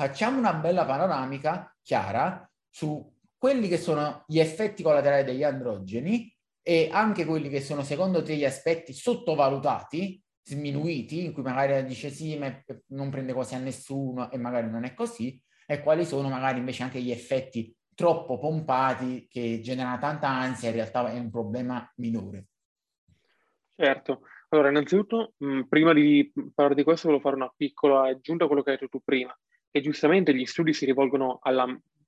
facciamo una bella panoramica chiara su quelli che sono gli effetti collaterali degli androgeni e anche quelli che sono secondo te gli aspetti sottovalutati, sminuiti, in cui magari dice sì, ma non prende cose a nessuno e magari non è così, e quali sono magari invece anche gli effetti troppo pompati che generano tanta ansia, in realtà è un problema minore. Certo, allora innanzitutto mh, prima di parlare di questo volevo fare una piccola aggiunta a quello che hai detto tu prima, che giustamente gli studi si rivolgono alla,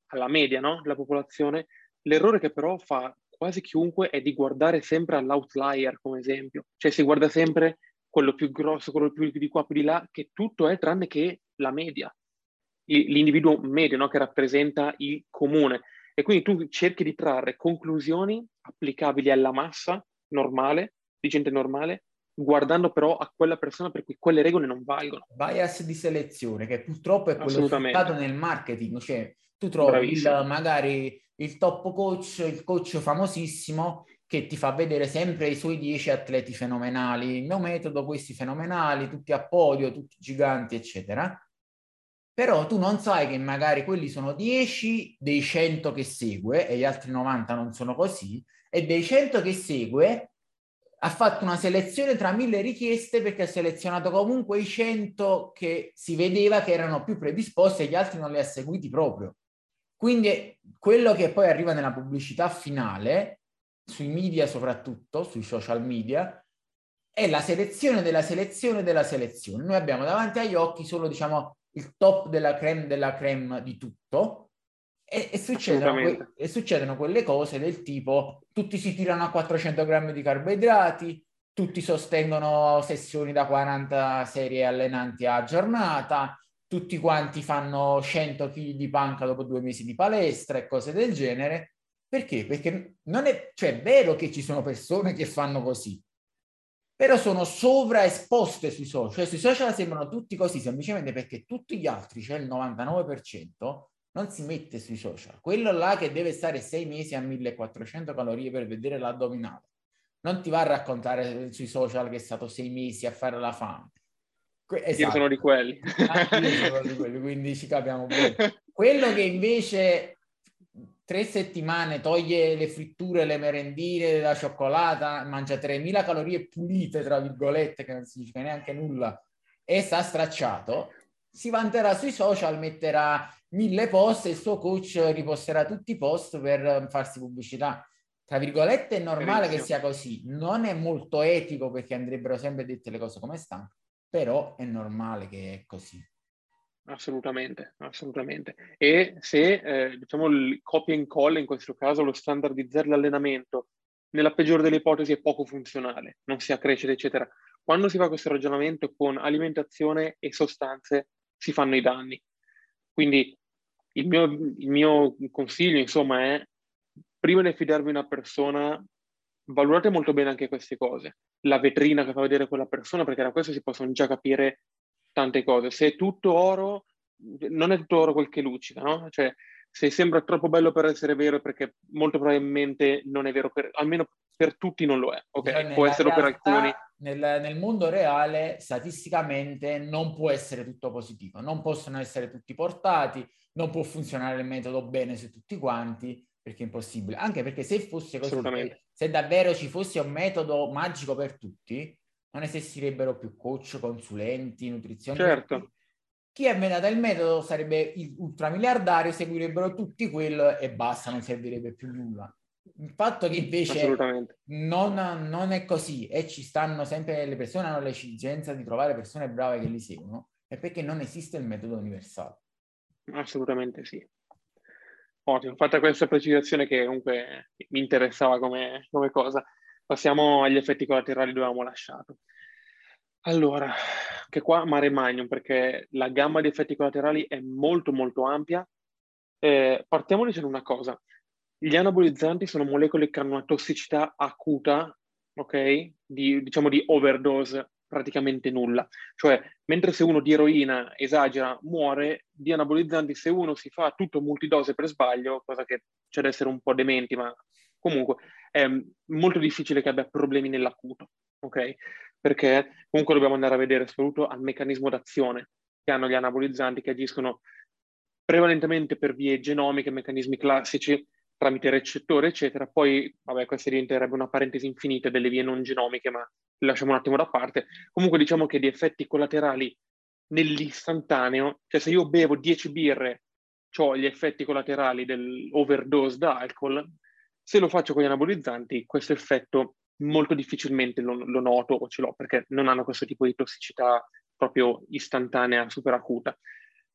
alla media no? della popolazione, l'errore che però fa quasi chiunque è di guardare sempre all'outlier come esempio, cioè si guarda sempre quello più grosso, quello più di qua, più di là, che tutto è tranne che la media, l'individuo medio no? che rappresenta il comune. E quindi tu cerchi di trarre conclusioni applicabili alla massa normale, di gente normale, guardando però a quella persona per cui quelle regole non valgono. Bias di selezione, che purtroppo è quello sfruttato nel marketing, cioè tu trovi il, magari il top coach, il coach famosissimo che ti fa vedere sempre i suoi dieci atleti fenomenali, il mio metodo, questi fenomenali, tutti a podio, tutti giganti, eccetera. Però tu non sai che magari quelli sono 10 dei 100 che segue e gli altri 90 non sono così, e dei 100 che segue ha fatto una selezione tra mille richieste perché ha selezionato comunque i 100 che si vedeva che erano più predisposti e gli altri non li ha seguiti proprio. Quindi quello che poi arriva nella pubblicità finale, sui media soprattutto, sui social media, è la selezione della selezione della selezione. Noi abbiamo davanti agli occhi solo, diciamo, il top della creme della creme di tutto e, e, succedono que- e succedono quelle cose del tipo tutti si tirano a 400 grammi di carboidrati, tutti sostengono sessioni da 40 serie allenanti a giornata, tutti quanti fanno 100 kg di panca dopo due mesi di palestra e cose del genere. Perché? Perché non è, cioè, è vero che ci sono persone che fanno così, però sono sovraesposte sui social. Cioè, sui social sembrano tutti così semplicemente perché tutti gli altri, cioè il 99%, non si mette sui social. Quello là che deve stare sei mesi a 1400 calorie per vedere l'addominale, non ti va a raccontare sui social che è stato sei mesi a fare la fame Esatto. Io sono di quelli. Anche io sono di quelli, quindi ci capiamo bene. Quello che invece tre settimane toglie le fritture, le merendine, la cioccolata, mangia 3000 calorie pulite, tra virgolette, che non significa neanche nulla, e sta stracciato, si vanterà sui social, metterà mille post e il suo coach riposterà tutti i post per farsi pubblicità. Tra virgolette è normale Benissimo. che sia così, non è molto etico perché andrebbero sempre dette le cose come stanno però è normale che è così. Assolutamente, assolutamente. E se eh, diciamo il copia e incolla, in questo caso lo standardizzare l'allenamento, nella peggiore delle ipotesi è poco funzionale, non si accresce, eccetera. Quando si fa questo ragionamento con alimentazione e sostanze si fanno i danni. Quindi il mio, il mio consiglio, insomma, è prima di affidarvi una persona, valutate molto bene anche queste cose la vetrina che fa vedere quella persona, perché da questo si possono già capire tante cose. Se è tutto oro, non è tutto oro quel che luccica, no? Cioè, se sembra troppo bello per essere vero, perché molto probabilmente non è vero, per, almeno per tutti non lo è, ok? Cioè, può essere per alcuni. Nel, nel, mondo reale, statisticamente, non può essere tutto positivo, non possono essere tutti portati, non può funzionare il metodo bene su tutti quanti, perché è impossibile. Anche perché se fosse così, se davvero ci fosse un metodo magico per tutti, non esisterebbero più coach, consulenti, nutrizioni. Certo. Chi ha inventato il metodo sarebbe il ultramiliardario, seguirebbero tutti quello e basta, non servirebbe più nulla. Il fatto che invece non, non, è così e ci stanno sempre le persone hanno l'esigenza di trovare persone brave che li seguono, è perché non esiste il metodo universale. Assolutamente sì. Ottimo, fatta questa precisazione che comunque mi interessava come, come cosa, passiamo agli effetti collaterali dove avevamo lasciato. Allora, che qua mare magnum perché la gamma di effetti collaterali è molto molto ampia. Eh, partiamo dicendo una cosa, gli anabolizzanti sono molecole che hanno una tossicità acuta, ok? Di, diciamo di overdose praticamente nulla. Cioè, mentre se uno di eroina esagera, muore, di anabolizzanti se uno si fa tutto multidose per sbaglio, cosa che c'è da essere un po' dementi, ma comunque è molto difficile che abbia problemi nell'acuto, ok? Perché comunque dobbiamo andare a vedere soprattutto al meccanismo d'azione che hanno gli anabolizzanti che agiscono prevalentemente per vie genomiche, meccanismi classici, tramite recettore, eccetera. Poi, vabbè, questa diventerebbe una parentesi infinita delle vie non genomiche, ma lasciamo un attimo da parte. Comunque diciamo che di effetti collaterali nell'istantaneo, cioè se io bevo 10 birre, ho gli effetti collaterali dell'overdose da alcol, se lo faccio con gli anabolizzanti, questo effetto molto difficilmente lo, lo noto o ce l'ho perché non hanno questo tipo di tossicità proprio istantanea, super acuta.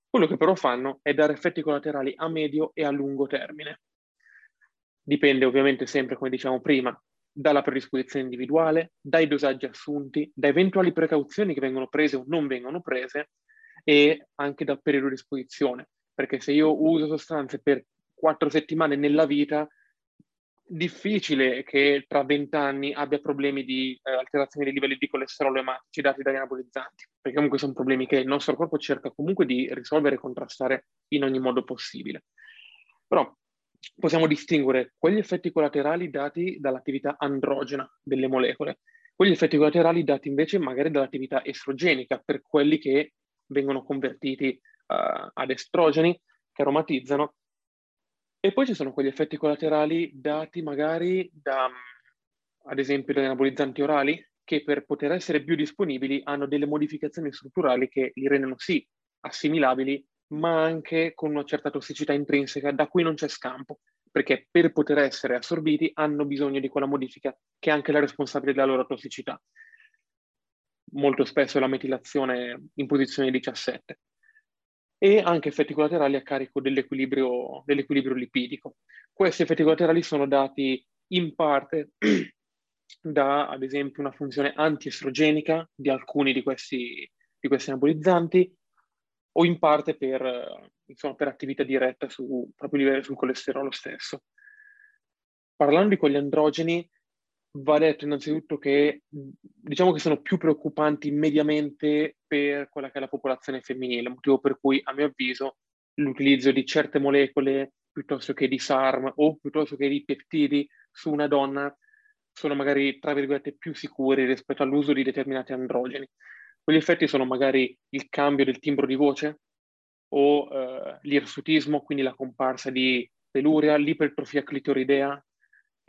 Quello che però fanno è dare effetti collaterali a medio e a lungo termine. Dipende ovviamente sempre, come diciamo prima, dalla predisposizione individuale, dai dosaggi assunti, da eventuali precauzioni che vengono prese o non vengono prese e anche dal periodo di esposizione. Perché se io uso sostanze per quattro settimane nella vita, difficile che tra vent'anni abbia problemi di eh, alterazione dei livelli di colesterolo ematici dati dagli anabolizzanti, perché comunque sono problemi che il nostro corpo cerca comunque di risolvere e contrastare in ogni modo possibile. Però possiamo distinguere quegli effetti collaterali dati dall'attività androgena delle molecole, quegli effetti collaterali dati invece magari dall'attività estrogenica per quelli che vengono convertiti uh, ad estrogeni che aromatizzano e poi ci sono quegli effetti collaterali dati magari da, ad esempio, dagli anabolizzanti orali, che per poter essere più disponibili hanno delle modificazioni strutturali che li rendono sì assimilabili, ma anche con una certa tossicità intrinseca da cui non c'è scampo, perché per poter essere assorbiti hanno bisogno di quella modifica che è anche la responsabile della loro tossicità. Molto spesso la metilazione in posizione 17 e anche effetti collaterali a carico dell'equilibrio, dell'equilibrio lipidico. Questi effetti collaterali sono dati in parte da, ad esempio, una funzione antiestrogenica di alcuni di questi, di questi anabolizzanti o in parte per, insomma, per attività diretta su, proprio sul colesterolo stesso. Parlando di quegli androgeni, va detto innanzitutto che diciamo che sono più preoccupanti mediamente per quella che è la popolazione femminile, motivo per cui a mio avviso l'utilizzo di certe molecole piuttosto che di SARM o piuttosto che di peptidi su una donna sono magari, tra virgolette, più sicuri rispetto all'uso di determinati androgeni. Quegli effetti sono magari il cambio del timbro di voce o eh, l'irsutismo, quindi la comparsa di peluria, l'ipertrofia clitoridea,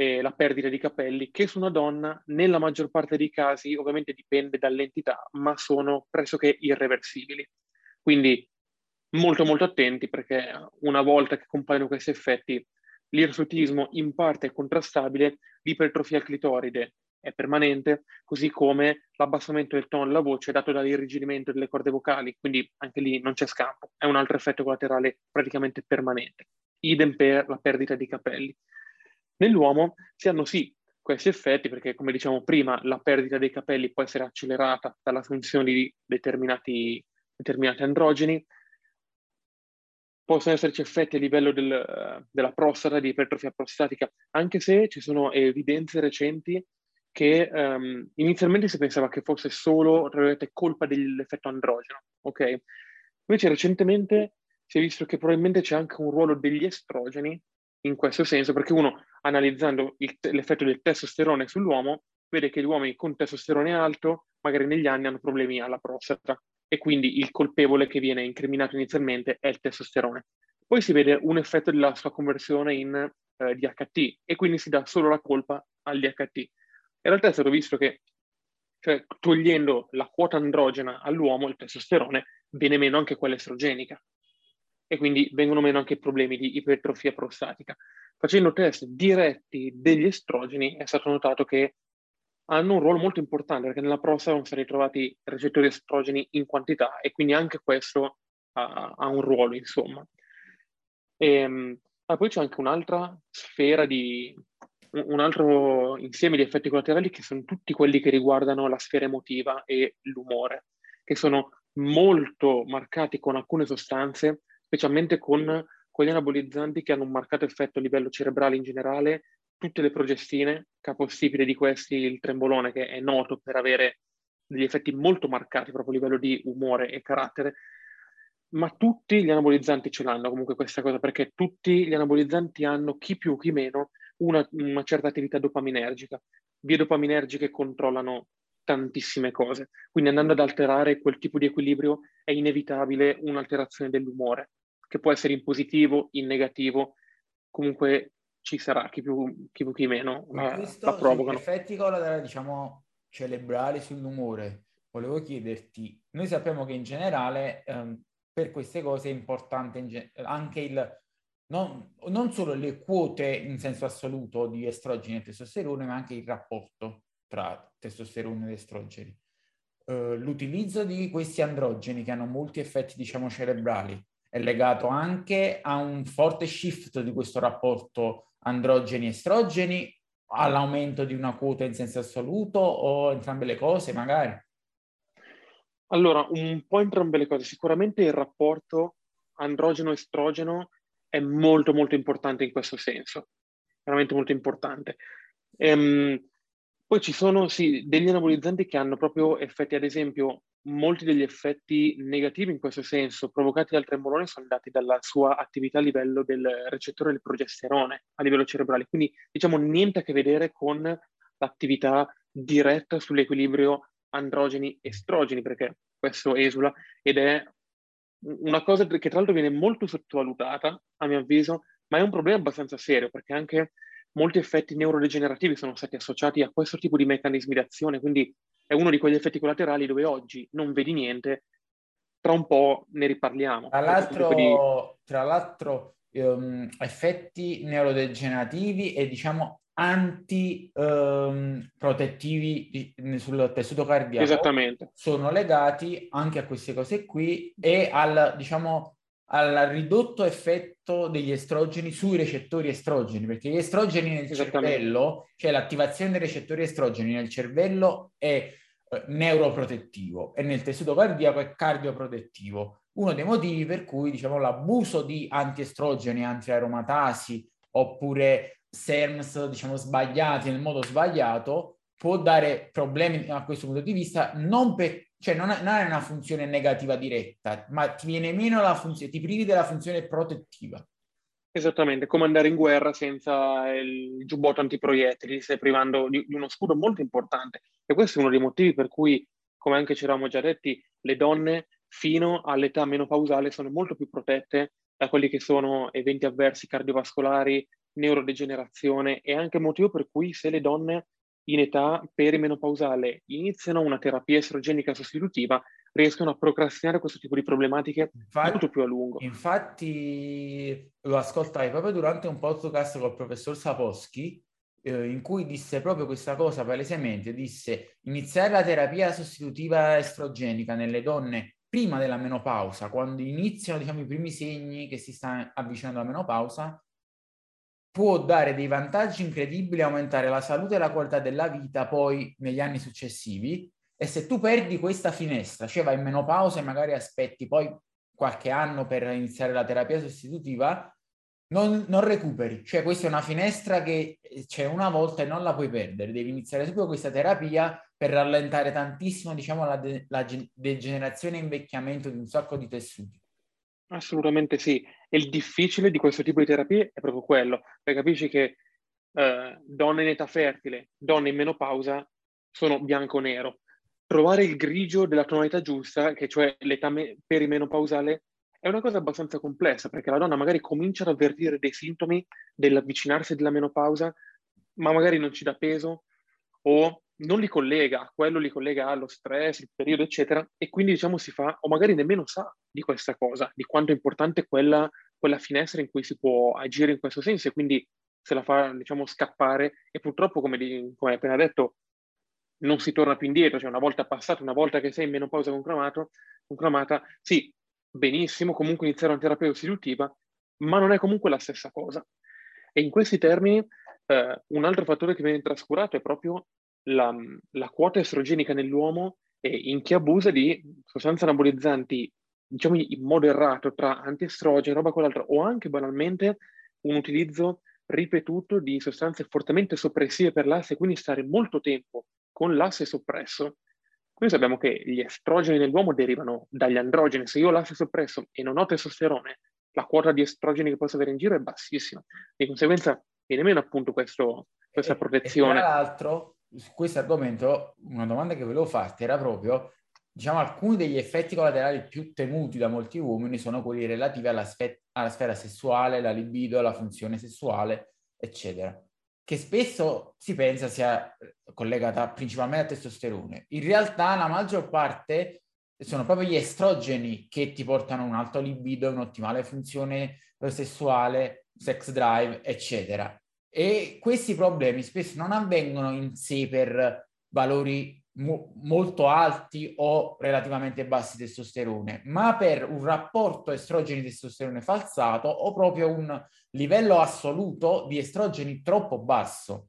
eh, la perdita di capelli, che su una donna nella maggior parte dei casi ovviamente dipende dall'entità, ma sono pressoché irreversibili. Quindi molto molto attenti perché una volta che compaiono questi effetti, l'irsutismo in parte è contrastabile, l'ipertrofia clitoride è permanente, così come l'abbassamento del tono della voce dato dall'irrigidimento delle corde vocali, quindi anche lì non c'è scampo, è un altro effetto collaterale praticamente permanente. Idem per la perdita di capelli. Nell'uomo si hanno sì questi effetti perché, come diciamo prima, la perdita dei capelli può essere accelerata dalla funzione di determinati, determinati androgeni, possono esserci effetti a livello del, della prostata, di ipertrofia prostatica, anche se ci sono evidenze recenti che um, inizialmente si pensava che fosse solo colpa dell'effetto androgeno, ok? Invece recentemente si è visto che probabilmente c'è anche un ruolo degli estrogeni in questo senso, perché uno analizzando il, l'effetto del testosterone sull'uomo vede che gli uomini con testosterone alto magari negli anni hanno problemi alla prostata e quindi il colpevole che viene incriminato inizialmente è il testosterone. Poi si vede un effetto della sua conversione in eh, DHT e quindi si dà solo la colpa al DHT. In realtà è stato visto che cioè, togliendo la quota androgena all'uomo, il testosterone, viene meno anche quella estrogenica e quindi vengono meno anche i problemi di ipertrofia prostatica. Facendo test diretti degli estrogeni è stato notato che hanno un ruolo molto importante perché nella prostata sono stati trovati recettori estrogeni in quantità e quindi anche questo ha, ha un ruolo, insomma. E, ehm, ma poi c'è anche un'altra sfera di, un altro insieme di effetti collaterali che sono tutti quelli che riguardano la sfera emotiva e l'umore, che sono molto marcati con alcune sostanze specialmente con quegli anabolizzanti che hanno un marcato effetto a livello cerebrale in generale, tutte le progestine, capostipite di questi il trembolone che è noto per avere degli effetti molto marcati proprio a livello di umore e carattere, ma tutti gli anabolizzanti ce l'hanno comunque questa cosa, perché tutti gli anabolizzanti hanno, chi più chi meno, una, una certa attività dopaminergica. Vie dopaminergiche controllano tantissime cose, quindi andando ad alterare quel tipo di equilibrio è inevitabile un'alterazione dell'umore che può essere in positivo, in negativo, comunque ci sarà chi più chi, più, chi meno la, questo, la provocano. effetti collaterali, diciamo, celebrali sull'umore, volevo chiederti, noi sappiamo che in generale ehm, per queste cose è importante ge- anche il, non, non, solo le quote in senso assoluto di estrogeni e testosterone, ma anche il rapporto tra testosterone ed estrogeni. Uh, l'utilizzo di questi androgeni che hanno molti effetti, diciamo, cerebrali è legato anche a un forte shift di questo rapporto androgeni-estrogeni all'aumento di una quota in senso assoluto o entrambe le cose magari? Allora, un po' entrambe le cose. Sicuramente il rapporto androgeno-estrogeno è molto molto importante in questo senso, veramente molto importante. Ehm, poi ci sono sì, degli anabolizzanti che hanno proprio effetti, ad esempio, molti degli effetti negativi in questo senso provocati dal trembolone sono dati dalla sua attività a livello del recettore del progesterone a livello cerebrale, quindi diciamo niente a che vedere con l'attività diretta sull'equilibrio androgeni-estrogeni, perché questo esula ed è una cosa che tra l'altro viene molto sottovalutata, a mio avviso, ma è un problema abbastanza serio, perché anche molti effetti neurodegenerativi sono stati associati a questo tipo di meccanismi di azione, quindi è uno di quegli effetti collaterali dove oggi non vedi niente, tra un po' ne riparliamo. Tra l'altro, di... tra l'altro um, effetti neurodegenerativi e diciamo antiprotettivi um, sul tessuto cardiaco sono legati anche a queste cose qui e al, diciamo, al ridotto effetto degli estrogeni sui recettori estrogeni, perché gli estrogeni nel cervello, cioè l'attivazione dei recettori estrogeni nel cervello è eh, neuroprotettivo e nel tessuto cardiaco è cardioprotettivo. Uno dei motivi per cui diciamo, l'abuso di antiestrogeni, antiaromatasi oppure SERMS diciamo, sbagliati nel modo sbagliato può dare problemi a questo punto di vista, non, per, cioè non, non è una funzione negativa diretta, ma ti viene meno la funzione, ti privi della funzione protettiva. Esattamente, come andare in guerra senza il giubbotto antiproiettili, ti stai privando di, di, uno scudo molto importante. E questo è uno dei motivi per cui, come anche ci eravamo già detti, le donne fino all'età menopausale sono molto più protette da quelli che sono eventi avversi cardiovascolari, neurodegenerazione e anche motivo per cui se le donne in età perimenopausale iniziano una terapia estrogenica sostitutiva, riescono a procrastinare questo tipo di problematiche infatti, molto più a lungo. Infatti lo ascoltai proprio durante un podcast col professor Saposchi, eh, in cui disse proprio questa cosa palesemente, disse iniziare la terapia sostitutiva estrogenica nelle donne prima della menopausa, quando iniziano diciamo, i primi segni che si sta avvicinando alla menopausa, può dare dei vantaggi incredibili, aumentare la salute e la qualità della vita poi negli anni successivi. E se tu perdi questa finestra, cioè vai in menopausa e magari aspetti poi qualche anno per iniziare la terapia sostitutiva, non, non, recuperi. Cioè questa è una finestra che c'è una volta e non la puoi perdere. Devi iniziare subito questa terapia per rallentare tantissimo diciamo, la, de- la degenerazione e invecchiamento di un sacco di tessuti. Assolutamente sì. E il difficile di questo tipo di terapie è proprio quello, perché capisci che eh, donne in età fertile, donne in menopausa sono bianco-nero. Trovare il grigio della tonalità giusta, che cioè l'età me- perimenopausale, è una cosa abbastanza complessa, perché la donna magari comincia ad avvertire dei sintomi dell'avvicinarsi della menopausa, ma magari non ci dà peso, o non li collega, quello li collega allo stress, il periodo, eccetera, e quindi diciamo si fa, o magari nemmeno sa di questa cosa, di quanto è importante quella, quella finestra in cui si può agire in questo senso, e quindi se la fa, diciamo, scappare, e purtroppo, come, come appena detto, non si torna più indietro, cioè una volta passato, una volta che sei in menopausa conclamato, conclamata, sì, benissimo, comunque iniziare una terapia sostitutiva, ma non è comunque la stessa cosa. E in questi termini, eh, un altro fattore che viene trascurato è proprio la, la quota estrogenica nell'uomo e in chi abusa di sostanze anabolizzanti, diciamo in modo errato, tra antiestrogeni, roba quell'altra, o anche banalmente un utilizzo ripetuto di sostanze fortemente soppressive per l'asse, quindi stare molto tempo con l'asse soppresso. Quindi sappiamo che gli estrogeni nell'uomo derivano dagli androgeni. Se io ho l'asse soppresso e non ho testosterone, la quota di estrogeni che posso avere in giro è bassissima. Di conseguenza viene meno appunto questo, questa protezione. E, tra l'altro, su questo argomento, una domanda che volevo farti era proprio diciamo, alcuni degli effetti collaterali più temuti da molti uomini sono quelli relativi alla, sfe- alla sfera sessuale, la libido, la funzione sessuale, eccetera, che spesso si pensa sia collegata principalmente al testosterone. In realtà la maggior parte sono proprio gli estrogeni che ti portano un alto libido, un'ottimale funzione eh, sessuale, sex drive, eccetera. E questi problemi spesso non avvengono in sé per valori mo- molto alti o relativamente bassi di testosterone, ma per un rapporto estrogeni-testosterone falsato o proprio un livello assoluto di estrogeni troppo basso.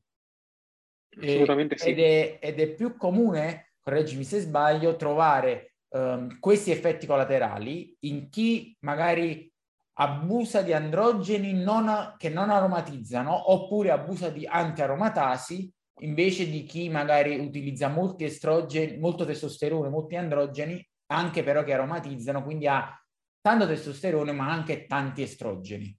Assolutamente e, sì. Ed è, ed è, più comune, correggimi se sbaglio, trovare um, questi effetti collaterali in chi magari abusa di androgeni non, che non aromatizzano oppure abusa di antiaromatasi invece di chi magari utilizza molti estrogeni, molto testosterone, molti androgeni, anche però che aromatizzano, quindi ha tanto testosterone ma anche tanti estrogeni.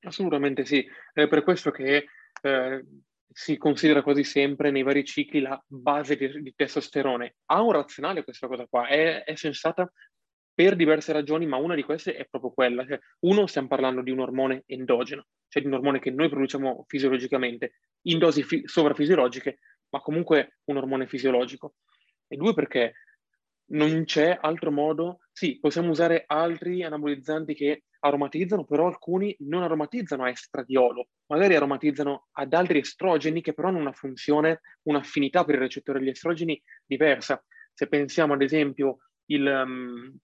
Assolutamente sì, è per questo che eh, si considera quasi sempre nei vari cicli la base di, di testosterone. Ha un razionale questa cosa qua, è, è, sensata per diverse ragioni, ma una di queste è proprio quella. Cioè, uno, stiamo parlando di un ormone endogeno, cioè di un ormone che noi produciamo fisiologicamente, in dosi fi- sovrafisiologiche, ma comunque un ormone fisiologico. E due perché non c'è altro modo, sì, possiamo usare altri anabolizzanti che aromatizzano, però alcuni non aromatizzano a estradiolo, magari aromatizzano ad altri estrogeni che però hanno una funzione, un'affinità per il recettore degli estrogeni diversa. Se pensiamo ad esempio il, um,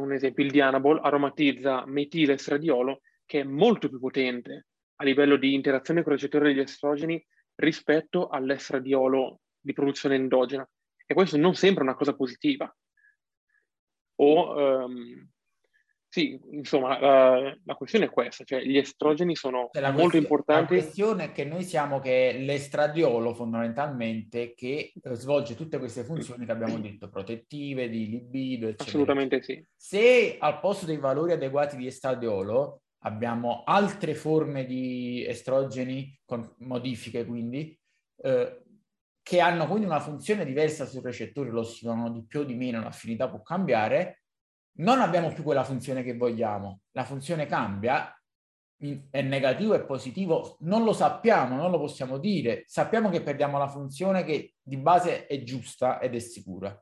un esempio, il Dianabol aromatizza metile estradiolo, che è molto più potente a livello di interazione con il recettore degli estrogeni rispetto all'estradiolo di produzione endogena. E questo non sembra una cosa positiva. O, um, sì, insomma, uh, la questione è questa, cioè gli estrogeni sono cioè, molto importanti. La questione è che noi siamo che l'estradiolo fondamentalmente che eh, svolge tutte queste funzioni che abbiamo detto, protettive, di libido, eccetera. Assolutamente sì. Se al posto dei valori adeguati di estradiolo abbiamo altre forme di estrogeni con modifiche quindi eh, che hanno quindi una funzione diversa sul recettore, lo stimolano di più o di meno, l'affinità può cambiare, non abbiamo più quella funzione che vogliamo, la funzione cambia, è negativo e positivo, non lo sappiamo, non lo possiamo dire, sappiamo che perdiamo la funzione che di base è giusta ed è sicura.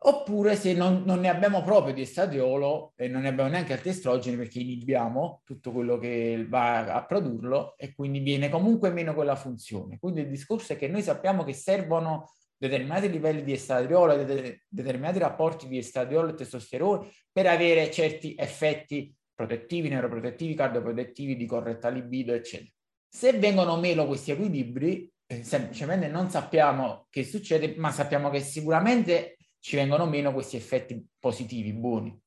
Oppure se non, non, ne abbiamo proprio di estradiolo e non ne abbiamo neanche altri estrogeni perché inibiamo tutto quello che va a produrlo e quindi viene comunque meno quella funzione. Quindi il discorso è che noi sappiamo che servono determinati livelli di estradiolo e de- determinati rapporti di estradiolo e testosterone per avere certi effetti protettivi, neuroprotettivi, cardioprotettivi, di corretta libido, eccetera. Se vengono meno questi equilibri, eh, semplicemente non sappiamo che succede, ma sappiamo che sicuramente ci vengono meno questi effetti positivi, buoni.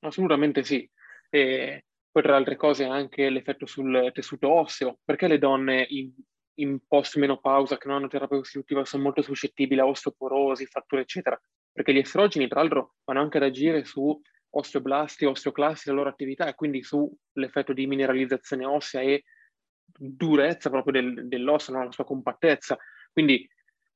Assolutamente sì. E poi tra altre cose anche l'effetto sul tessuto osseo, perché le donne in, in post-menopausa che non hanno terapia costitutiva sono molto suscettibili a osteoporosi, fratture, eccetera, perché gli estrogeni tra l'altro vanno anche ad agire su osteoblasti, osteoclasti, la loro attività e quindi sull'effetto di mineralizzazione ossea e durezza proprio del, dell'osso, no? la sua compattezza. Quindi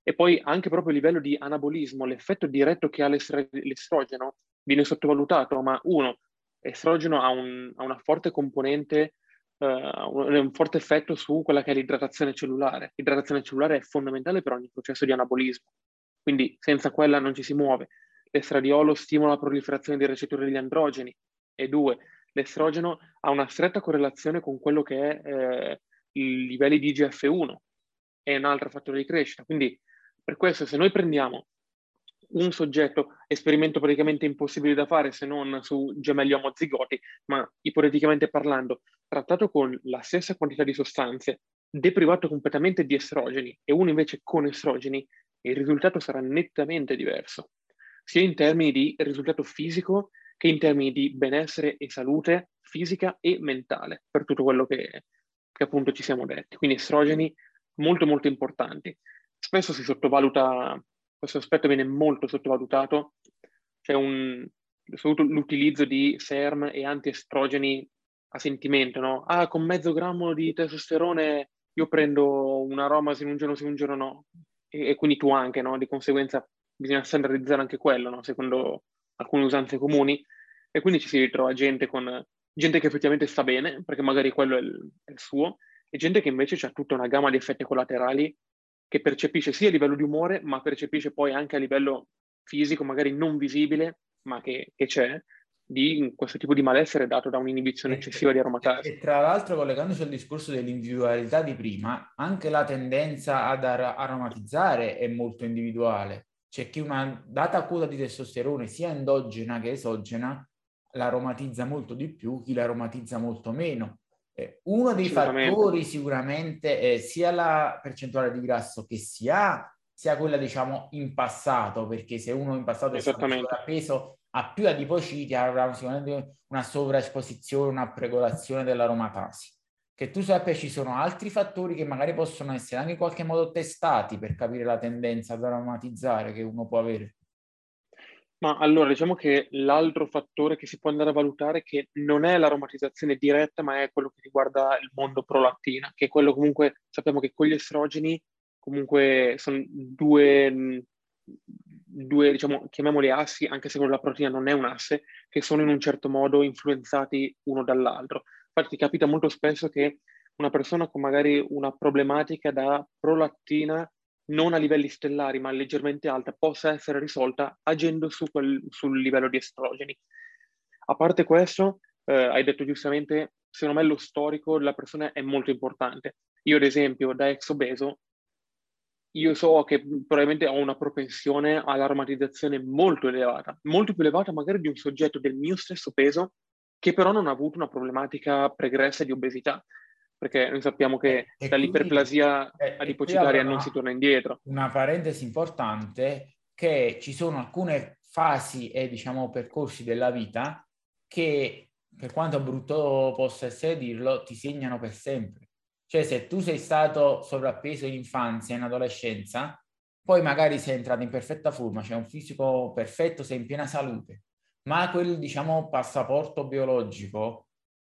e poi anche proprio a livello di anabolismo, l'effetto diretto che ha l'estrogeno viene sottovalutato, ma uno, l'estrogeno ha, un, ha una forte componente, un, un, forte effetto su quella che è l'idratazione cellulare. L'idratazione cellulare è fondamentale per ogni processo di anabolismo, quindi senza quella non ci si muove. L'estradiolo stimola la proliferazione dei recettori degli androgeni. E due, l'estrogeno ha una stretta correlazione con quello che è eh, i livelli di IGF-1, è un altro fattore di crescita. Quindi per questo se noi prendiamo un soggetto, esperimento praticamente impossibile da fare se non su gemelli omozigoti, ma ipoteticamente parlando, trattato con la stessa quantità di sostanze, deprivato completamente di estrogeni e uno invece con estrogeni, il risultato sarà nettamente diverso, sia in termini di risultato fisico che in termini di benessere e salute fisica e mentale, per tutto quello che, che appunto ci siamo detti. Quindi estrogeni molto molto importanti spesso si sottovaluta, questo aspetto viene molto sottovalutato, c'è un, soprattutto l'utilizzo di SERM e antiestrogeni a sentimento, no? Ah, con mezzo grammo di testosterone io prendo una aroma se un giorno sì, un giorno no, e, e quindi tu anche, no? Di conseguenza bisogna standardizzare anche quello, no? secondo alcune usanze comuni, e quindi ci si ritrova gente, con, gente che effettivamente sta bene, perché magari quello è il, è il suo, e gente che invece ha tutta una gamma di effetti collaterali che percepisce sia a livello di umore, ma percepisce poi anche a livello fisico, magari non visibile, ma che, che c'è, di questo tipo di malessere dato da un'inibizione eccessiva di aromatasi. E tra l'altro, collegandosi al discorso dell'individualità di prima, anche la tendenza ad ar- aromatizzare è molto individuale. C'è chi una data quota di testosterone, sia endogena che esogena, l'aromatizza molto di più, chi l'aromatizza molto meno. Eh, uno dei fattori sicuramente è sia la percentuale di grasso che si ha, sia quella diciamo in passato, perché se uno in passato è stato sovrappeso ha più adipociti, avrà sicuramente una sovraesposizione, una pregolazione dell'aromatasi. Che tu sappia ci sono altri fattori che magari possono essere anche in qualche modo testati per capire la tendenza ad aromatizzare che uno può avere. Ma allora diciamo che l'altro fattore che si può andare a valutare che non è l'aromatizzazione diretta, ma è quello che riguarda il mondo prolattina, che è quello comunque sappiamo che con gli estrogeni comunque sono due, due diciamo, chiamiamoli assi, anche se quello della proteina non è un asse, che sono in un certo modo influenzati uno dall'altro. Infatti capita molto spesso che una persona con magari una problematica da prolattina non a livelli stellari ma leggermente alta, possa essere risolta agendo su quel, sul livello di estrogeni. A parte questo, eh, hai detto giustamente, secondo me lo storico della persona è molto importante. Io ad esempio da ex obeso, io so che probabilmente ho una propensione all'aromatizzazione molto elevata, molto più elevata magari di un soggetto del mio stesso peso che però non ha avuto una problematica pregressa di obesità perché noi sappiamo che e dall'iperplasia quindi, adipocitaria non si torna indietro. Una parentesi importante che ci sono alcune fasi e diciamo percorsi della vita che per quanto brutto possa essere dirlo ti segnano per sempre. Cioè se tu sei stato sovrappeso in infanzia, in adolescenza, poi magari sei entrato in perfetta forma, c'è cioè un fisico perfetto, sei in piena salute, ma quel diciamo passaporto biologico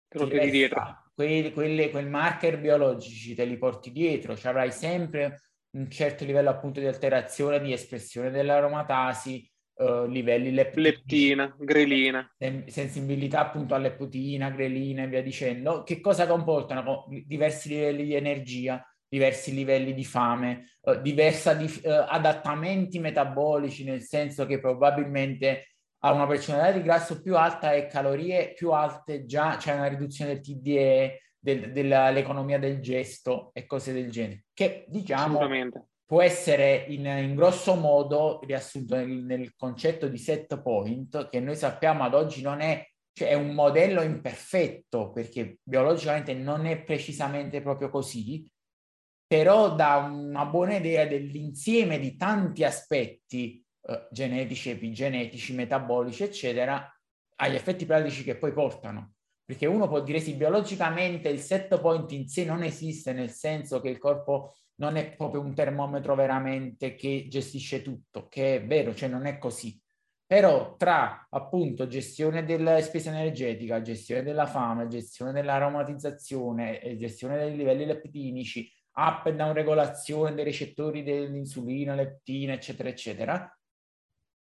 te lo tieni dietro quei, quelle, quel marker biologici te li porti dietro, cioè avrai sempre un certo livello appunto di alterazione di espressione dell'aromatasi, uh, livelli leptini, leptina, grelina, sen- sensibilità appunto a leptina, grelina e via dicendo, che cosa comportano? Diversi livelli di energia, diversi livelli di fame, uh, diversi uh, adattamenti metabolici, nel senso che probabilmente ha una percentuale di grasso più alta e calorie più alte, già c'è una riduzione del TDE, del, dell'economia del gesto e cose del genere, che diciamo può essere in, in, grosso modo riassunto nel, nel, concetto di set point, che noi sappiamo ad oggi non è, cioè è un modello imperfetto, perché biologicamente non è precisamente proprio così, però dà una buona idea dell'insieme di tanti aspetti eh, genetici, epigenetici, metabolici, eccetera, agli effetti pratici che poi portano. Perché uno può dire sì, biologicamente il set point in sé non esiste, nel senso che il corpo non è proprio un termometro veramente che gestisce tutto, che è vero, cioè non è così. Però tra appunto gestione della spesa energetica, gestione della fame, gestione dell'aromatizzazione gestione dei livelli leptinici, up and down regolazione dei recettori dell'insulina, leptina, eccetera, eccetera,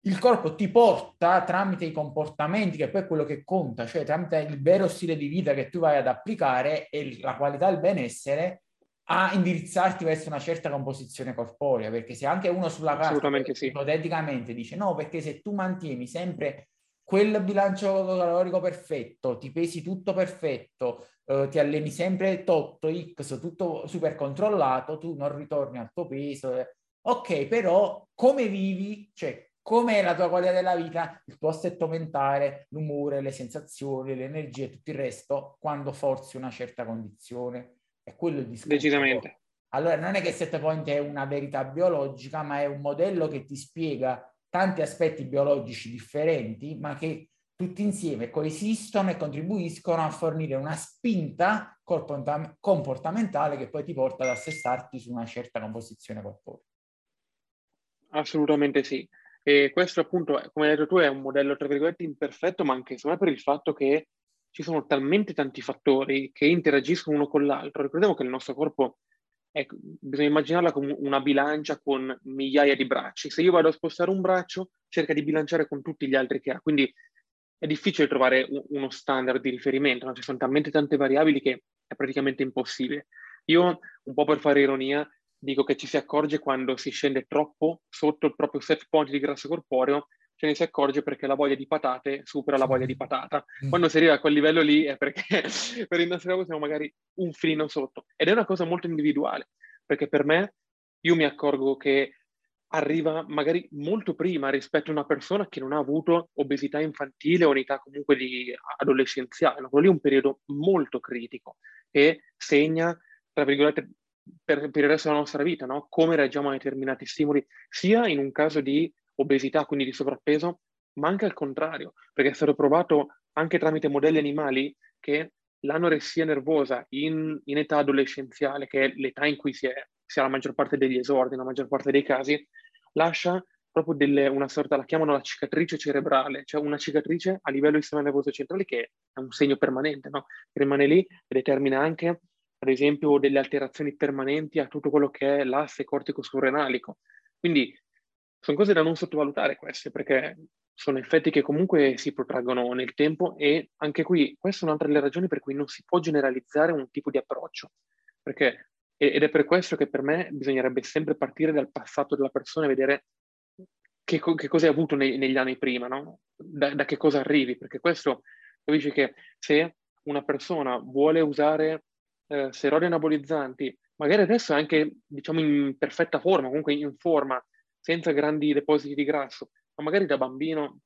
il corpo ti porta tramite i comportamenti, che poi è quello che conta, cioè tramite il vero stile di vita che tu vai ad applicare e la qualità del benessere, a indirizzarti verso una certa composizione corporea, perché se anche uno sulla carta sì. ipoteticamente dice no, perché se tu mantieni sempre quel bilancio calorico perfetto, ti pesi tutto perfetto, eh, ti alleni sempre tot, x, tutto super controllato, tu non ritorni al tuo peso. Eh. Ok, però come vivi, cioè come la tua qualità della vita, il tuo assetto mentale, l'umore, le sensazioni, le energie e tutto il resto quando forzi una certa condizione. È quello il discorso. Decisamente. Allora non è che set point è una verità biologica, ma è un modello che ti spiega tanti aspetti biologici differenti, ma che tutti insieme coesistono e contribuiscono a fornire una spinta comportamentale che poi ti porta ad assestarti su una certa composizione corporea. Assolutamente sì. E questo appunto, come hai detto tu, è un modello tra virgolette imperfetto, ma anche secondo per il fatto che ci sono talmente tanti fattori che interagiscono uno con l'altro. Ricordiamo che il nostro corpo ecco, bisogna immaginarla come una bilancia con migliaia di bracci. Se io vado a spostare un braccio, cerca di bilanciare con tutti gli altri che ha. Quindi è difficile trovare uno standard di riferimento, no? ci sono talmente tante variabili che è praticamente impossibile. Io, un po' per fare ironia, dico che ci si accorge quando si scende troppo sotto il proprio set point di grasso corporeo, ce ne si accorge perché la voglia di patate supera la voglia di patata. Mm. Quando si arriva a quel livello lì è perché per il nostro lavoro siamo magari un filino sotto. Ed è una cosa molto individuale, perché per me io mi accorgo che arriva magari molto prima rispetto a una persona che non ha avuto obesità infantile o unità comunque di adolescenziale. Quello lì è un periodo molto critico e segna, tra virgolette, per, per il resto della nostra vita, no? come reagiamo a determinati stimoli, sia in un caso di obesità, quindi di sovrappeso, ma anche al contrario, perché è stato provato anche tramite modelli animali che l'anoressia nervosa in, in età adolescenziale, che è l'età in cui si, è, si ha la maggior parte degli esordi, la maggior parte dei casi, lascia proprio delle, una sorta, la chiamano la cicatrice cerebrale, cioè una cicatrice a livello del sistema nervoso centrale che è un segno permanente, no? rimane lì e determina anche, ad esempio, delle alterazioni permanenti a tutto quello che è l'asse cortico-surrenalico. Quindi sono cose da non sottovalutare queste, perché sono effetti che comunque si protraggono nel tempo e anche qui questa è un'altra delle ragioni per cui non si può generalizzare un tipo di approccio, perché, ed è per questo che per me bisognerebbe sempre partire dal passato della persona e vedere che, che cosa hai avuto nei, negli anni prima, no? da, da, che cosa arrivi, perché questo capisci che se una persona vuole usare eh, steroidi anabolizzanti, magari adesso è anche diciamo in perfetta forma, comunque in forma, senza grandi depositi di grasso, ma magari da bambino,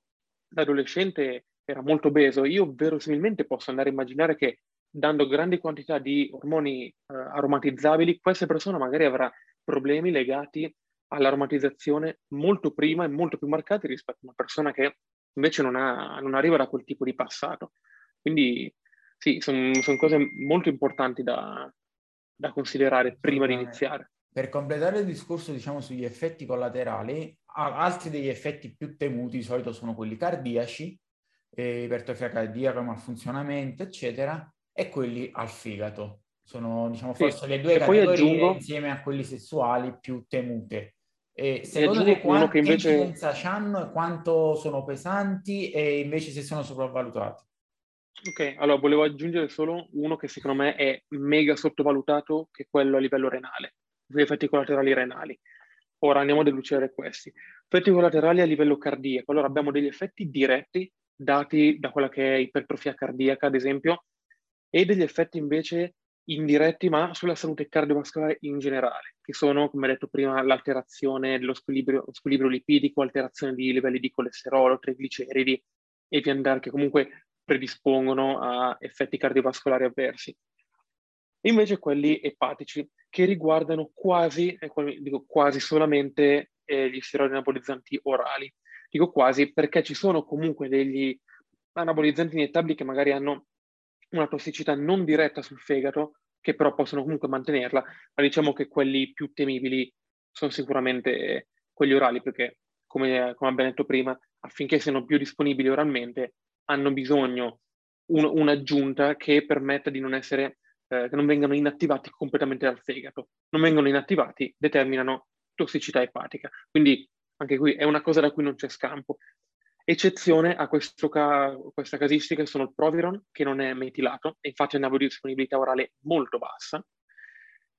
da adolescente era molto obeso, io verosimilmente posso andare a immaginare che dando grandi quantità di ormoni eh, aromatizzabili, questa persona magari avrà problemi legati all'aromatizzazione molto prima e molto più marcati rispetto a una persona che invece non, ha, non arriva da quel tipo di passato. Quindi sì, sono son cose molto importanti da, da considerare prima di iniziare. Per completare il discorso, diciamo, sugli effetti collaterali, altri degli effetti più temuti di solito sono quelli cardiaci, eh, ipertrofia cardiaca, malfunzionamento, eccetera, e quelli al fegato. Sono, diciamo, forse sì. le due categorie aggiungo... insieme a quelli sessuali più temute. E secondo te quante invece... incidenza hanno e quanto sono pesanti e invece se sono sopravvalutati? Ok, allora volevo aggiungere solo uno che secondo me è mega sottovalutato, che è quello a livello renale gli effetti collaterali renali. Ora andiamo a delucidare questi. Effetti collaterali a livello cardiaco. Allora abbiamo degli effetti diretti dati da quella che è ipertrofia cardiaca, ad esempio, e degli effetti invece indiretti, ma sulla salute cardiovascolare in generale, che sono, come detto prima, l'alterazione dello squilibrio, squilibrio lipidico, alterazione di livelli di colesterolo, trigliceridi e via andare, che comunque predispongono a effetti cardiovascolari avversi invece quelli epatici, che riguardano quasi, dico quasi solamente eh, gli steroidi anabolizzanti orali. Dico quasi perché ci sono comunque degli anabolizzanti iniettabili che magari hanno una tossicità non diretta sul fegato, che però possono comunque mantenerla, ma diciamo che quelli più temibili sono sicuramente quelli orali, perché come, come abbiamo detto prima, affinché siano più disponibili oralmente, hanno bisogno un, un'aggiunta che permetta di non essere eh, che non vengano inattivati completamente dal fegato. Non vengono inattivati, determinano tossicità epatica. Quindi anche qui è una cosa da cui non c'è scampo. Eccezione a ca- questa casistica sono il Proviron, che non è metilato, e infatti ha una biodisponibilità orale molto bassa,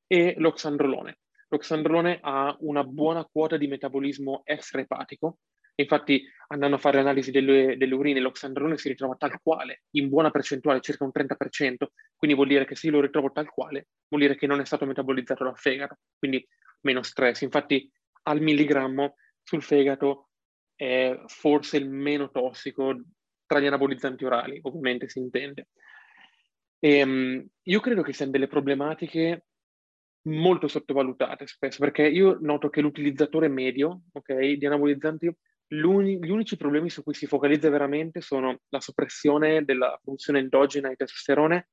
e l'oxandrolone. L'oxandrolone ha una buona quota di metabolismo extraepatico, Infatti, andando a fare l'analisi delle, delle urine, l'oxandrolone si ritrova tal quale, in buona percentuale, circa un 30%, quindi vuol dire che se lo ritrovo tal quale, vuol dire che non è stato metabolizzato dal fegato, quindi meno stress. Infatti, al milligrammo sul fegato è forse il meno tossico tra gli anabolizzanti orali, ovviamente si intende. E, um, io credo che siano delle problematiche molto sottovalutate spesso, perché io noto che l'utilizzatore medio okay, di anabolizzanti gli unici problemi su cui si focalizza veramente sono la soppressione della funzione endogena di testosterone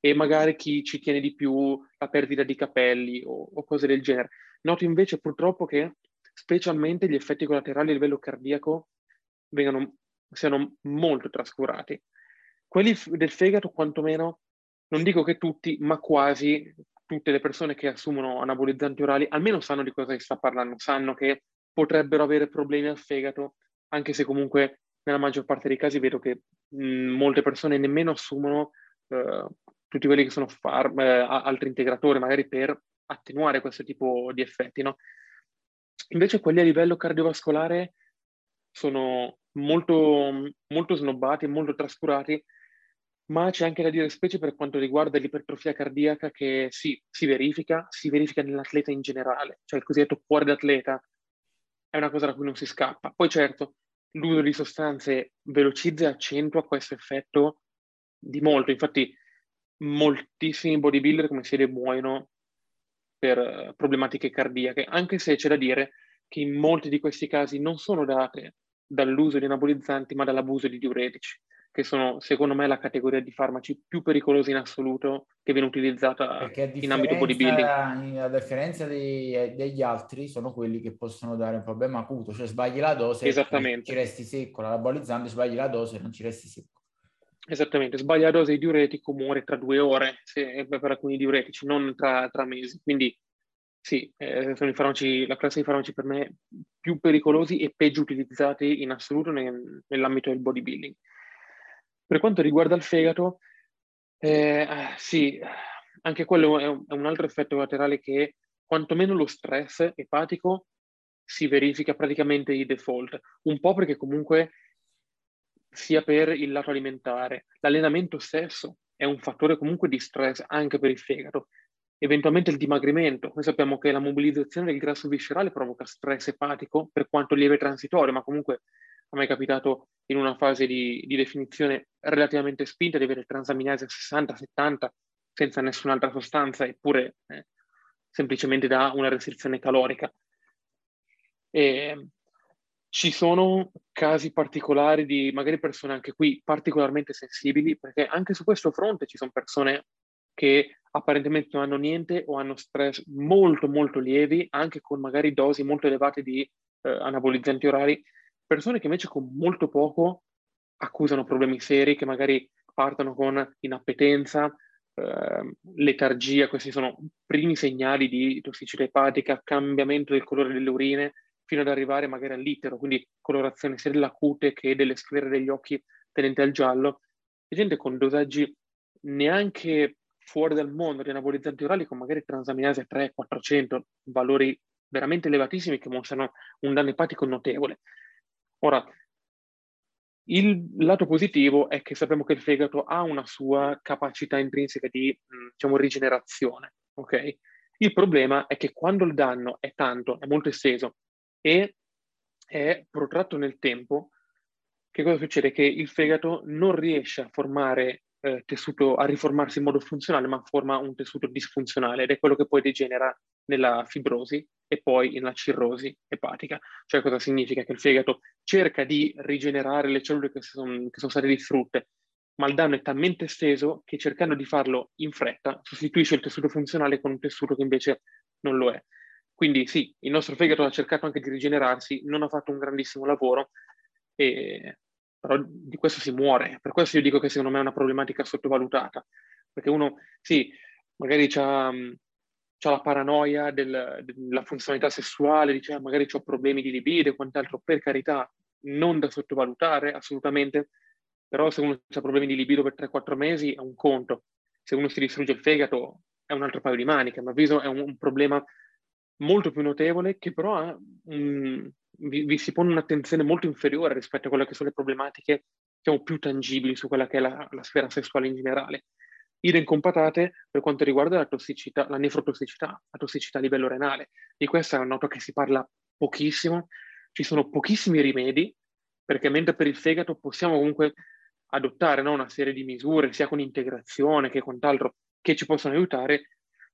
e magari chi ci tiene di più la perdita di capelli o, o cose del genere. Noto invece purtroppo che specialmente gli effetti collaterali a livello cardiaco vengano, siano molto trascurati. Quelli del fegato, quantomeno, non dico che tutti, ma quasi tutte le persone che assumono anabolizzanti orali almeno sanno di cosa si sta parlando, sanno che potrebbero avere problemi al fegato, anche se comunque nella maggior parte dei casi vedo che mh, molte persone nemmeno assumono eh, tutti quelli che sono farm, eh, altri integratori, magari per attenuare questo tipo di effetti. No? Invece quelli a livello cardiovascolare sono molto, molto snobbati, molto trascurati, ma c'è anche da dire, specie per quanto riguarda l'ipertrofia cardiaca, che sì, si verifica, si verifica nell'atleta in generale, cioè il cosiddetto cuore d'atleta è una cosa da cui non si scappa. Poi certo, l'uso di sostanze velocizza e accentua questo effetto di molto. Infatti moltissimi bodybuilder, come si vede, muoiono per eh, problematiche cardiache, anche se c'è da dire che in molti di questi casi non sono date dall'uso di anabolizzanti, ma dall'abuso di diuretici, che sono secondo me la categoria di farmaci più pericolosi in assoluto che viene utilizzata in ambito bodybuilding. A differenza dei, degli altri, sono quelli che possono dare un problema acuto, cioè sbagli la dose e ci resti secco, l'anabolizzante sbagli la dose e non ci resti secco. Esattamente, sbaglia la dose di diuretico, muore tra due ore se, per alcuni diuretici, non tra, tra mesi. Quindi sì, eh, sono i farmaci, la classe di farmaci per me più pericolosi e peggio utilizzati in assoluto nel, nell'ambito del bodybuilding. Per quanto riguarda il fegato, eh, sì, anche quello è un, è un altro effetto collaterale che quantomeno lo stress epatico si verifica praticamente di default, un po' perché comunque sia per il lato alimentare. L'allenamento stesso è un fattore comunque di stress anche per il fegato. Eventualmente il dimagrimento. Noi sappiamo che la mobilizzazione del grasso viscerale provoca stress epatico per quanto lieve transitorio, ma comunque a me è capitato in una fase di, di definizione relativamente spinta di avere transaminasi a 60-70 senza nessun'altra sostanza, eppure eh, semplicemente da una restrizione calorica. E ci sono casi particolari di magari persone anche qui particolarmente sensibili, perché anche su questo fronte ci sono persone che apparentemente non hanno niente o hanno stress molto molto lievi, anche con magari dosi molto elevate di eh, anabolizzanti orali, persone che invece con molto poco accusano problemi seri, che magari partono con inappetenza, eh, letargia, questi sono primi segnali di tossicità epatica, cambiamento del colore delle urine, fino ad arrivare magari all'itero, quindi colorazione sia della cute che delle sfere degli occhi tenente al giallo, e gente con dosaggi neanche fuori dal mondo di anabolizzanti orali con magari transaminase 300-400, valori veramente elevatissimi che mostrano un danno epatico notevole. Ora, il lato positivo è che sappiamo che il fegato ha una sua capacità intrinseca di diciamo, rigenerazione. Okay? Il problema è che quando il danno è tanto, è molto esteso e è protratto nel tempo, che cosa succede? Che il fegato non riesce a formare eh, tessuto, a riformarsi in modo funzionale, ma forma un tessuto disfunzionale ed è quello che poi degenera nella fibrosi e poi nella cirrosi epatica. Cioè cosa significa? Che il fegato cerca di rigenerare le cellule che sono, che sono state distrutte, ma il danno è talmente esteso che cercando di farlo in fretta sostituisce il tessuto funzionale con un tessuto che invece non lo è. Quindi sì, il nostro fegato ha cercato anche di rigenerarsi, non ha fatto un grandissimo lavoro, e, però di questo si muore. Per questo io dico che secondo me è una problematica sottovalutata, perché uno, sì, magari ha la paranoia del, della funzionalità sessuale, dice ah, magari ho problemi di libido e quant'altro, per carità, non da sottovalutare assolutamente, però se uno ha problemi di libido per 3-4 mesi è un conto, se uno si distrugge il fegato è un altro paio di maniche, a mio avviso è un, un problema molto più notevole che però ha, um, vi, vi, si pone un'attenzione molto inferiore rispetto a quelle che sono le problematiche diciamo, più tangibili su quella che è la, la sfera sessuale in generale. Idem con patate per quanto riguarda la tossicità, la nefrotossicità, la tossicità a livello renale. Di questa è una nota che si parla pochissimo, ci sono pochissimi rimedi, perché mentre per il fegato possiamo comunque adottare no, una serie di misure, sia con integrazione che con altro, che ci possono aiutare,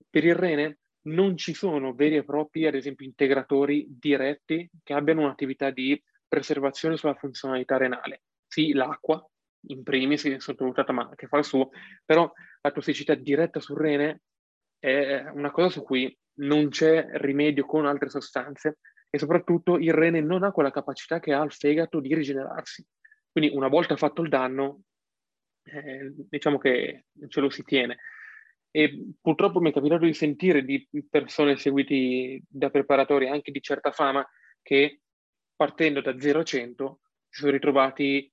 per il rene non ci sono veri e propri, ad esempio, integratori diretti che abbiano un'attività di preservazione sulla funzionalità renale. Sì, l'acqua, in primis, sottovalutata, ma che fa il suo, però la tossicità diretta sul rene è una cosa su cui non c'è rimedio con altre sostanze e soprattutto il rene non ha quella capacità che ha il fegato di rigenerarsi. Quindi una volta fatto il danno, eh, diciamo che ce lo si tiene. E purtroppo mi è capitato di sentire di persone seguiti da preparatori anche di certa fama che partendo da 0 a 100 si sono ritrovati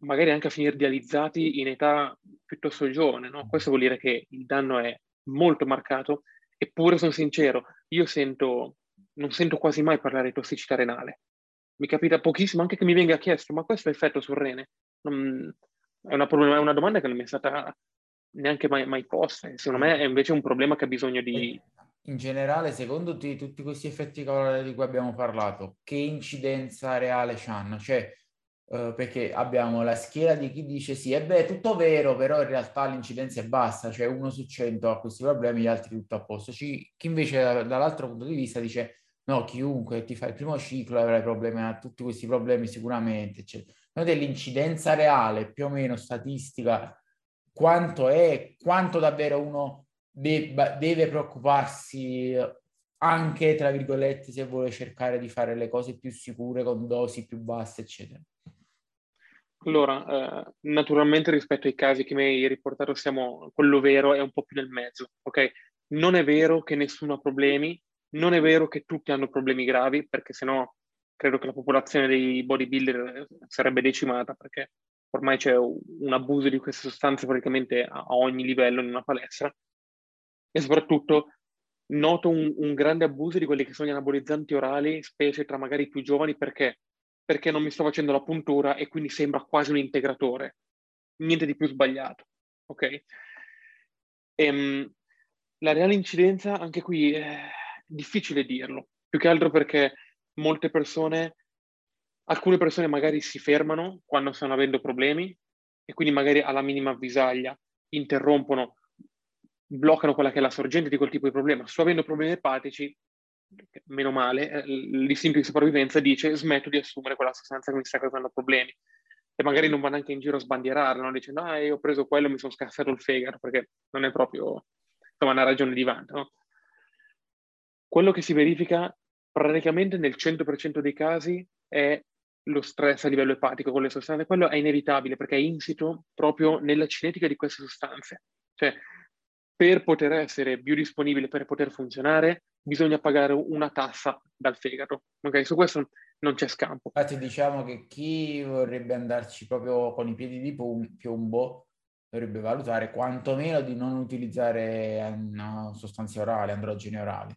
magari anche a finire dializzati in età piuttosto giovane. No? Questo vuol dire che il danno è molto marcato, eppure sono sincero, io sento, non sento quasi mai parlare di tossicità renale. Mi capita pochissimo anche che mi venga chiesto, ma questo è effetto sul rene? Non, è, una problem- è, una domanda che non mi è stata neanche mai, mai posta. Secondo me è invece un problema che ha bisogno di... In generale, secondo te, tutti questi effetti di cui abbiamo parlato, che incidenza reale hanno? Cioè, Uh, perché abbiamo la schiera di chi dice sì, è beh, tutto vero, però in realtà l'incidenza è bassa, cioè uno su cento ha questi problemi, gli altri tutto a posto. Ci, chi invece dall'altro punto di vista dice no, chiunque ti fa il primo ciclo avrai problemi, ha tutti questi problemi sicuramente, eccetera. Noi dell'incidenza reale, più o meno statistica, quanto è, quanto davvero uno debba, deve preoccuparsi anche, tra virgolette, se vuole cercare di fare le cose più sicure con dosi più basse, eccetera. Allora, eh, naturalmente rispetto ai casi che mi hai riportato, siamo, quello vero è un po' più nel mezzo, ok? Non è vero che nessuno ha problemi, non è vero che tutti hanno problemi gravi, perché sennò credo che la popolazione dei bodybuilder sarebbe decimata, perché ormai c'è un abuso di queste sostanze praticamente a ogni livello in una palestra. E soprattutto noto un, un grande abuso di quelli che sono gli anabolizzanti orali, specie tra magari i più giovani, perché perché non mi sto facendo la puntura e quindi sembra quasi un integratore. Niente di più sbagliato, ok? Ehm, la reale incidenza, anche qui, è difficile dirlo, più che altro perché molte persone, alcune persone magari si fermano quando stanno avendo problemi e quindi magari alla minima avvisaglia interrompono, bloccano quella che è la sorgente di quel tipo di problema. Sto avendo problemi epatici, meno male, eh, l'istinto di sopravvivenza dice smetto di assumere quella sostanza che mi sta causando problemi. E magari non vanno anche in giro a sbandierarla, dicendo ah, io ho preso quello e mi sono scassato il fegato, perché non è proprio insomma, una ragione di vanto. No? Quello che si verifica praticamente nel 100% dei casi è lo stress a livello epatico con le sostanze. Quello è inevitabile perché è insito proprio nella cinetica di queste sostanze. Cioè, per poter essere biodisponibile, per poter funzionare, bisogna pagare una tassa dal fegato. Ok, su questo non c'è scampo. Infatti diciamo che chi vorrebbe andarci proprio con i piedi di piombo dovrebbe valutare quantomeno di non utilizzare una sostanza orale, androgeni orali.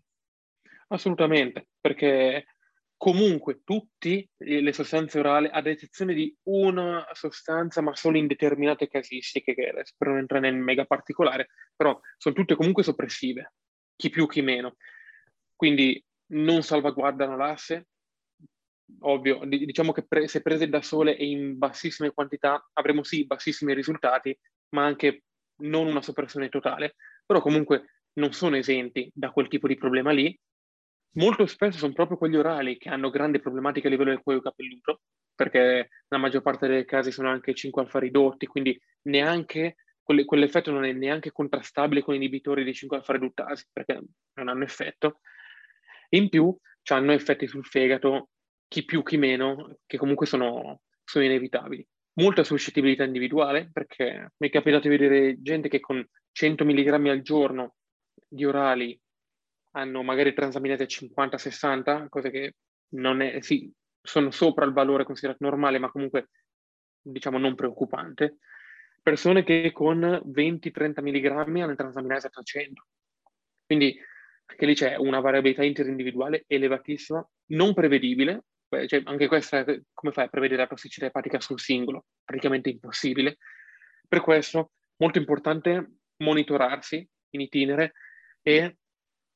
Assolutamente, perché comunque tutte le sostanze orali, ad eccezione di una sostanza, ma solo in determinate casistiche, che per non entrare nel mega particolare, però sono tutte comunque soppressive, chi più chi meno. Quindi non salvaguardano l'asse, ovvio, diciamo che pre- se prese da sole e in bassissime quantità avremo sì bassissimi risultati, ma anche non una soppressione totale, però comunque non sono esenti da quel tipo di problema lì. Molto spesso sono proprio quegli orali che hanno grandi problematiche a livello del cuoio capelluto, perché nella maggior parte dei casi sono anche 5 alfa ridotti, quindi neanche quell'effetto non è neanche contrastabile con inibitori di 5 alfa riduttasi, perché non hanno effetto. In più hanno effetti sul fegato, chi più chi meno, che comunque sono, sono inevitabili. Molta suscettibilità individuale, perché mi è capitato di vedere gente che con 100 mg al giorno di orali hanno magari transaminate 50-60, cose che non è, sì, sono sopra il valore considerato normale, ma comunque diciamo non preoccupante. Persone che con 20-30 mg hanno transaminase a 300. Quindi anche lì c'è una variabilità interindividuale elevatissima, non prevedibile, cioè, anche questa, come fai a prevedere la tossicità epatica sul singolo? Praticamente impossibile. Per questo, molto importante monitorarsi in itinere e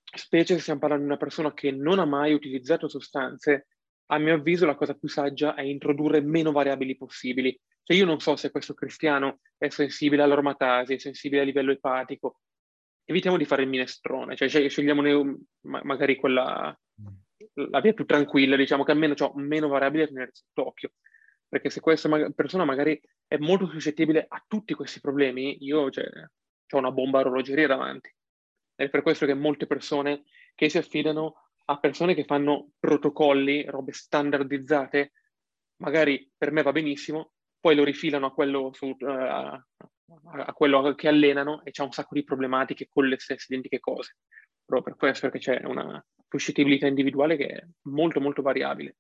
specie se stiamo parlando di una persona che non ha mai utilizzato sostanze, a mio avviso la cosa più saggia è introdurre meno variabili possibili. Cioè io non so se questo cristiano è sensibile all'aromatasi, è sensibile a livello epatico. Evitiamo di fare il minestrone, cioè scegliamone magari quella, la via più tranquilla, diciamo che almeno ho meno variabili da tenere sott'occhio. Perché se questa persona magari è molto suscettibile a tutti questi problemi, io cioè, ho una bomba orologeria davanti. È per questo che molte persone che si affidano a persone che fanno protocolli, robe standardizzate, magari per me va benissimo, poi lo rifilano a quello su, uh, a quello che allenano e c'è un sacco di problematiche con le stesse identiche cose, proprio per questo perché c'è una suscettibilità individuale che è molto molto variabile.